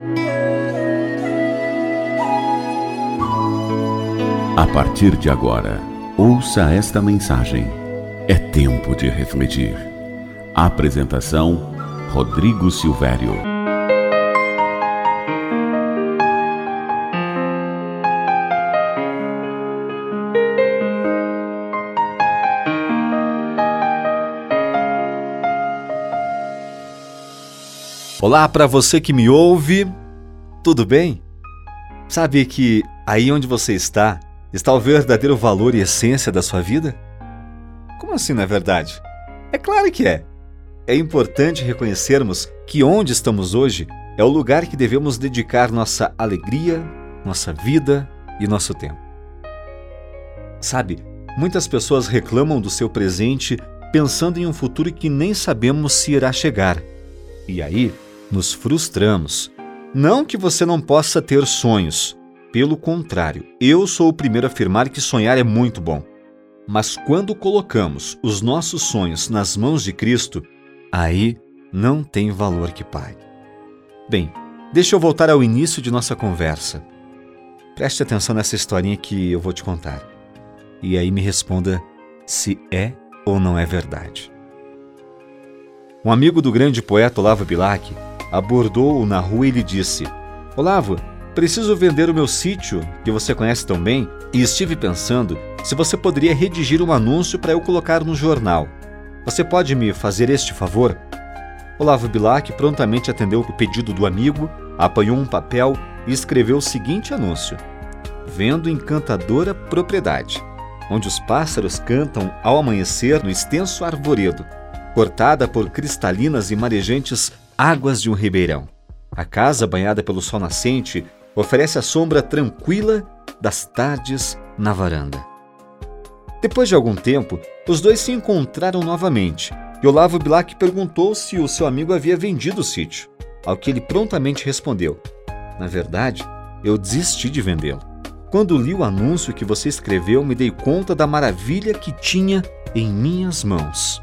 A partir de agora, ouça esta mensagem. É tempo de refletir. Apresentação: Rodrigo Silvério. Olá para você que me ouve, tudo bem? Sabe que aí onde você está está o verdadeiro valor e essência da sua vida? Como assim, na verdade? É claro que é. É importante reconhecermos que onde estamos hoje é o lugar que devemos dedicar nossa alegria, nossa vida e nosso tempo. Sabe, muitas pessoas reclamam do seu presente pensando em um futuro que nem sabemos se irá chegar. E aí, nos frustramos. Não que você não possa ter sonhos. Pelo contrário, eu sou o primeiro a afirmar que sonhar é muito bom. Mas quando colocamos os nossos sonhos nas mãos de Cristo, aí não tem valor que pague. Bem, deixa eu voltar ao início de nossa conversa. Preste atenção nessa historinha que eu vou te contar. E aí me responda se é ou não é verdade. Um amigo do grande poeta Olavo Bilac abordou-o na rua e lhe disse: Olavo, preciso vender o meu sítio, que você conhece tão bem, e estive pensando se você poderia redigir um anúncio para eu colocar no jornal. Você pode me fazer este favor? Olavo Bilac prontamente atendeu o pedido do amigo, apanhou um papel e escreveu o seguinte anúncio: Vendo encantadora propriedade, onde os pássaros cantam ao amanhecer no extenso arvoredo, cortada por cristalinas e marejantes águas de um ribeirão. A casa, banhada pelo sol nascente, oferece a sombra tranquila das tardes na varanda. Depois de algum tempo, os dois se encontraram novamente e Olavo Bilac perguntou se o seu amigo havia vendido o sítio, ao que ele prontamente respondeu: Na verdade, eu desisti de vendê-lo. Quando li o anúncio que você escreveu, me dei conta da maravilha que tinha em minhas mãos.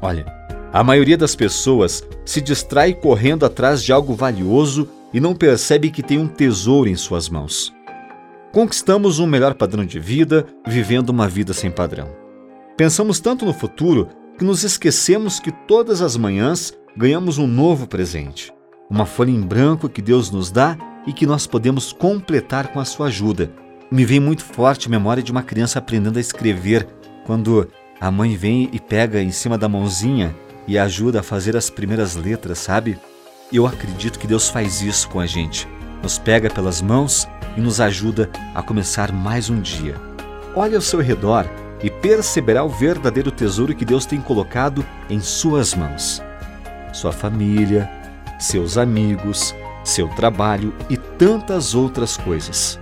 Olha, a maioria das pessoas se distrai correndo atrás de algo valioso e não percebe que tem um tesouro em suas mãos. Conquistamos um melhor padrão de vida, vivendo uma vida sem padrão. Pensamos tanto no futuro que nos esquecemos que todas as manhãs ganhamos um novo presente, uma folha em branco que Deus nos dá e que nós podemos completar com a sua ajuda. Me vem muito forte a memória de uma criança aprendendo a escrever, quando a mãe vem e pega em cima da mãozinha e ajuda a fazer as primeiras letras, sabe? Eu acredito que Deus faz isso com a gente. Nos pega pelas mãos e nos ajuda a começar mais um dia. Olhe ao seu redor e perceberá o verdadeiro tesouro que Deus tem colocado em suas mãos. Sua família, seus amigos, seu trabalho e tantas outras coisas.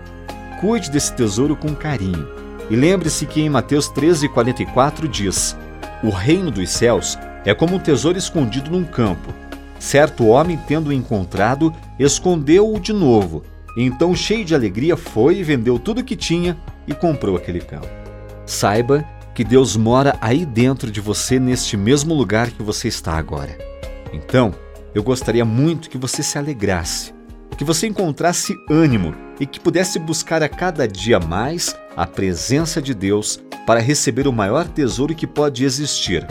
Cuide desse tesouro com carinho. E lembre-se que em Mateus 13,44 diz: O reino dos céus é como um tesouro escondido num campo. Certo homem, tendo-o encontrado, escondeu-o de novo. Então, cheio de alegria, foi e vendeu tudo o que tinha e comprou aquele campo. Saiba que Deus mora aí dentro de você, neste mesmo lugar que você está agora. Então, eu gostaria muito que você se alegrasse, que você encontrasse ânimo e que pudesse buscar a cada dia mais a presença de Deus para receber o maior tesouro que pode existir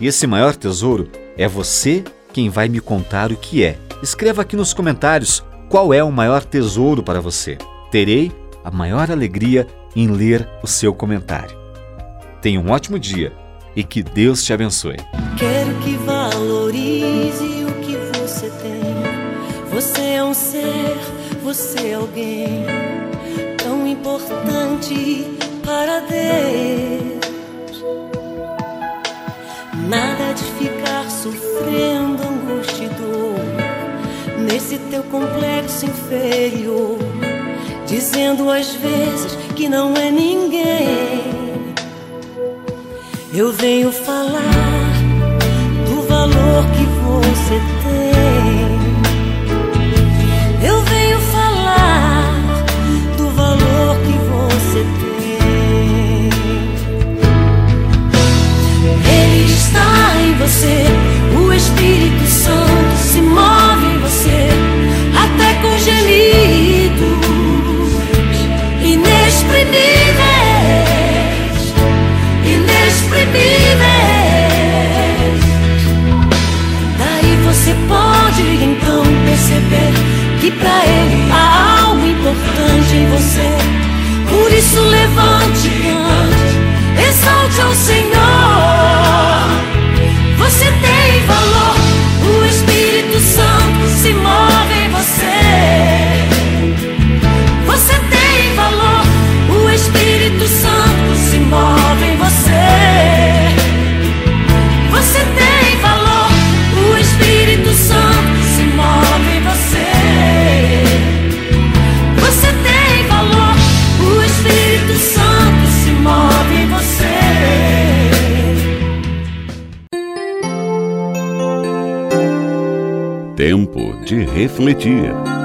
e esse maior tesouro é você quem vai me contar o que é. Escreva aqui nos comentários qual é o maior tesouro para você. Terei a maior alegria em ler o seu comentário. Tenha um ótimo dia e que Deus te abençoe. Quero que valorize o que você tem. Você é um ser, você é alguém tão importante para Deus. Sofrendo angústia e dor nesse teu complexo inferior, dizendo às vezes que não é ninguém. Eu venho falar do valor que você tem. Tempo de refletir.